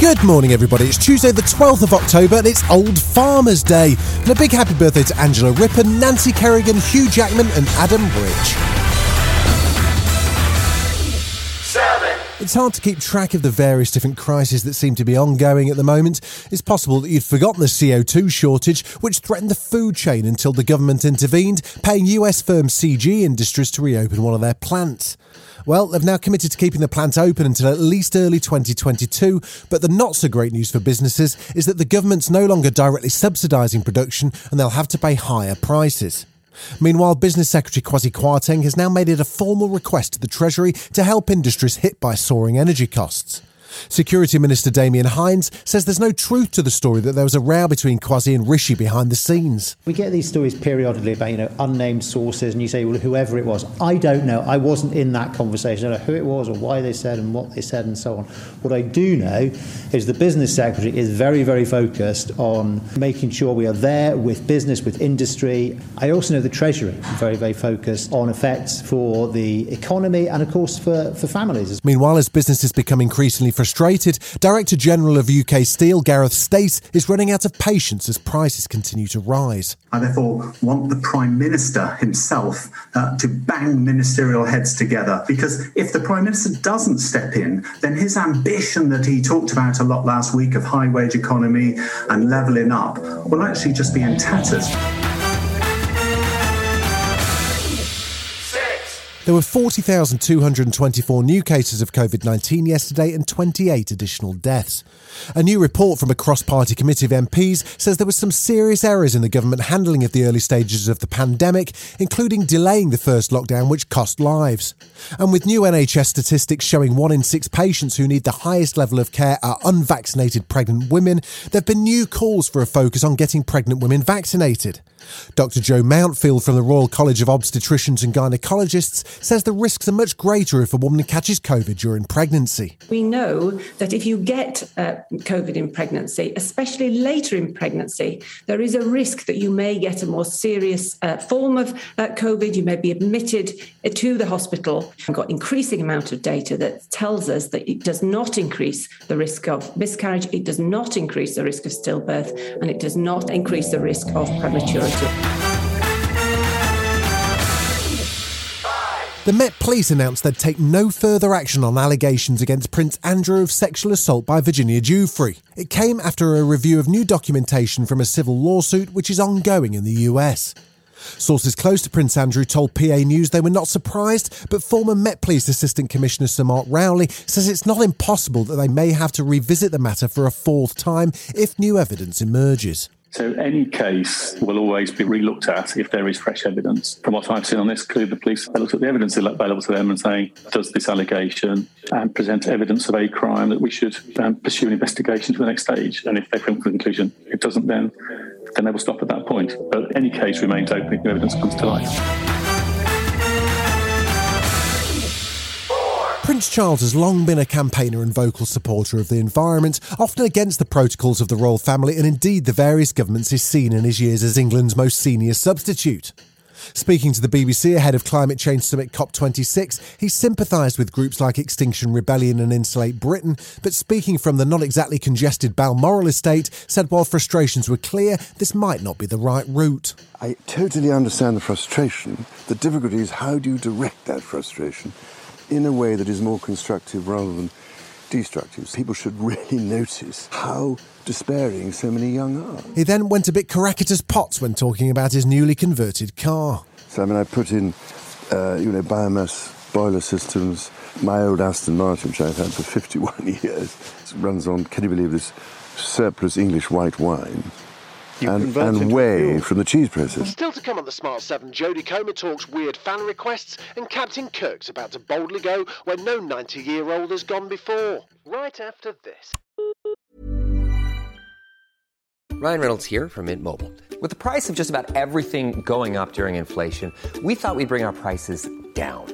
Good morning, everybody. It's Tuesday, the 12th of October, and it's Old Farmers Day. And a big happy birthday to Angela Rippon, Nancy Kerrigan, Hugh Jackman, and Adam Bridge. Seven. It's hard to keep track of the various different crises that seem to be ongoing at the moment. It's possible that you'd forgotten the CO2 shortage, which threatened the food chain until the government intervened, paying US firm CF Industries to reopen one of their plants. Well, they've now committed to keeping the plant open until at least early 2022, but the not so great news for businesses is that the government's no longer directly subsidising production and they'll have to pay higher prices. Meanwhile, Business Secretary Kwasi Kwarteng has now made it a formal request to the Treasury to help industries hit by soaring energy costs. Security Minister Damian Hinds says there's no truth to the story that there was a row between Kwasi and Rishi behind the scenes. We get these stories periodically about, you know, unnamed sources, and you say, well, whoever it was. I don't know. I wasn't in that conversation. I don't know who it was or why they said and what they said and so on. What I do know is the business secretary is very, very focused on making sure we are there with business, with industry. I also know the Treasury is very, very focused on effects for the economy and, of course, for, for families. Meanwhile, as businesses become increasingly frustrated, Director General of UK Steel, Gareth Stace, is running out of patience as prices continue to rise. I therefore want the Prime Minister himself uh, to bang ministerial heads together because if the Prime Minister doesn't step in, then his ambition that he talked about a lot last week of high wage economy and levelling up will actually just be in tatters. There were 40,224 new cases of COVID 19 yesterday and 28 additional deaths. A new report from a cross party committee of MPs says there were some serious errors in the government handling of the early stages of the pandemic, including delaying the first lockdown, which cost lives. And with new NHS statistics showing one in six patients who need the highest level of care are unvaccinated pregnant women, there have been new calls for a focus on getting pregnant women vaccinated. Dr. Jo Mountfield from the Royal College of Obstetricians and Gynecologists says the risks are much greater if a woman catches COVID during pregnancy. We know that if you get uh, COVID in pregnancy, especially later in pregnancy, there is a risk that you may get a more serious uh, form of uh, COVID. You may be admitted to the hospital. We've got increasing amount of data that tells us that it does not increase the risk of miscarriage, it does not increase the risk of stillbirth, and it does not increase the risk of prematurity. The Met Police announced they'd take no further action on allegations against Prince Andrew of sexual assault by Virginia Giuffre. It came after a review of new documentation from a civil lawsuit which is ongoing in the US. Sources close to Prince Andrew told PA News they were not surprised, but former Met Police Assistant Commissioner Sir Mark Rowley says it's not impossible that they may have to revisit the matter for a fourth time if new evidence emerges. So any case will always be relooked at if there is fresh evidence. From what I've seen on this, clearly the police they looked at the evidence available to them and saying, does this allegation and present evidence of a crime that we should um, pursue an investigation to the next stage? And if they come to the conclusion it doesn't, then then they will stop at that point. But any case remains open if new evidence comes to light. Prince Charles has long been a campaigner and vocal supporter of the environment, often against the protocols of the royal family and indeed the various governments he's seen in his years as England's most senior substitute. Speaking to the BBC ahead of Climate Change Summit COP26, he sympathised with groups like Extinction Rebellion and Insulate Britain, but speaking from the not exactly congested Balmoral estate, said while frustrations were clear, this might not be the right route. I totally understand the frustration. The difficulty is how do you direct that frustration in a way that is more constructive rather than destructive? People should really notice how despairing so many young are. He then went a bit Caractacus Potts when talking about his newly converted car. So, I mean, I put in uh, you know, biomass boiler systems. My old Aston Martin, which I've had for 51 years, runs on, can you believe this, surplus English white wine. You and convert and into whey fuel. from the cheese presses. Still to come on the Smart 7, Jodie Comer talks weird fan requests, and Captain Kirk's about to boldly go where no 90 year old has gone before. Right after this. Ryan Reynolds here from Mint Mobile. With the price of just about everything going up during inflation, we thought we'd bring our prices down.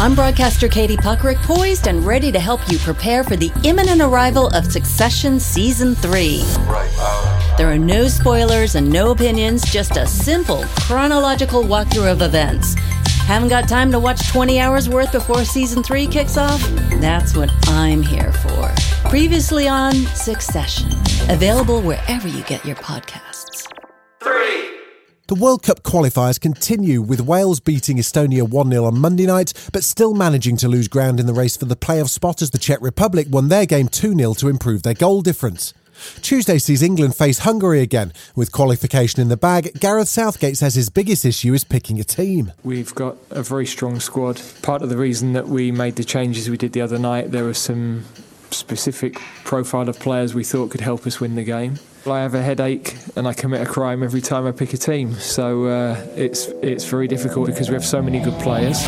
I'm broadcaster Katie Puckrick, poised and ready to help you prepare for the imminent arrival of Succession Season 3. Uh, there are no spoilers and no opinions, just a simple chronological walkthrough of events. Haven't got time to watch 20 hours worth before Season 3 kicks off? That's what I'm here for. Previously on Succession, available wherever you get your podcasts. The World Cup qualifiers continue with Wales beating Estonia 1 0 on Monday night, but still managing to lose ground in the race for the playoff spot as the Czech Republic won their game 2 0 to improve their goal difference. Tuesday sees England face Hungary again. With qualification in the bag, Gareth Southgate says his biggest issue is picking a team. We've got a very strong squad. Part of the reason that we made the changes we did the other night, there were some specific profile of players we thought could help us win the game. I have a headache and I commit a crime every time I pick a team, so uh, it's it's very difficult because we have so many good players.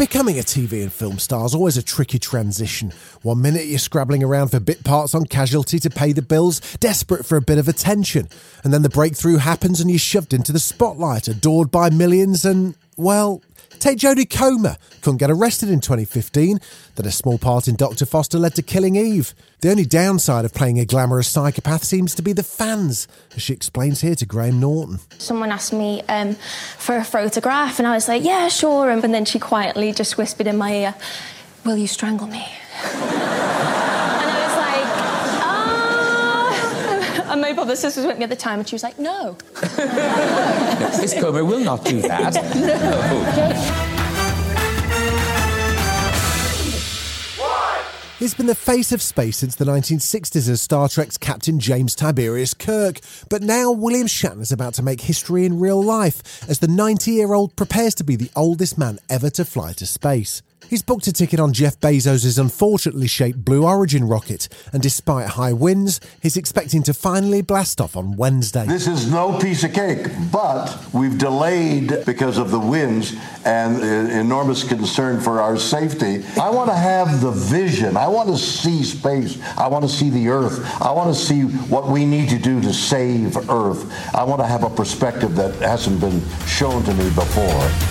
Becoming a TV and film star is always a tricky transition. One minute you're scrabbling around for bit parts on casualty to pay the bills, desperate for a bit of attention. And then the breakthrough happens and you're shoved into the spotlight, adored by millions and, well, Take Jodie Comer, couldn't get arrested in 2015, that a small part in Dr. Foster led to killing Eve. The only downside of playing a glamorous psychopath seems to be the fans, as she explains here to Graham Norton. Someone asked me um, for a photograph, and I was like, yeah, sure. And then she quietly just whispered in my ear, Will you strangle me? And my brother sisters with me at the time, and she was like, no. Miss Comer will not do that. No. He's been the face of space since the 1960s as Star Trek's Captain James Tiberius Kirk. But now William Shatner's about to make history in real life as the 90 year old prepares to be the oldest man ever to fly to space. He's booked a ticket on Jeff Bezos' unfortunately shaped Blue Origin rocket, and despite high winds, he's expecting to finally blast off on Wednesday. This is no piece of cake, but we've delayed because of the winds and uh, enormous concern for our safety. I want to have the vision. I want to see space. I want to see the Earth. I want to see what we need to do to save Earth. I want to have a perspective that hasn't been shown to me before.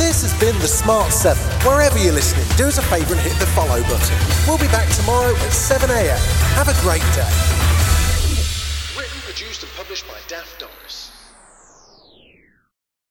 This has been The Smart 7. Wherever you're listening, do us a favour and hit the follow button. We'll be back tomorrow at 7am. Have a great day.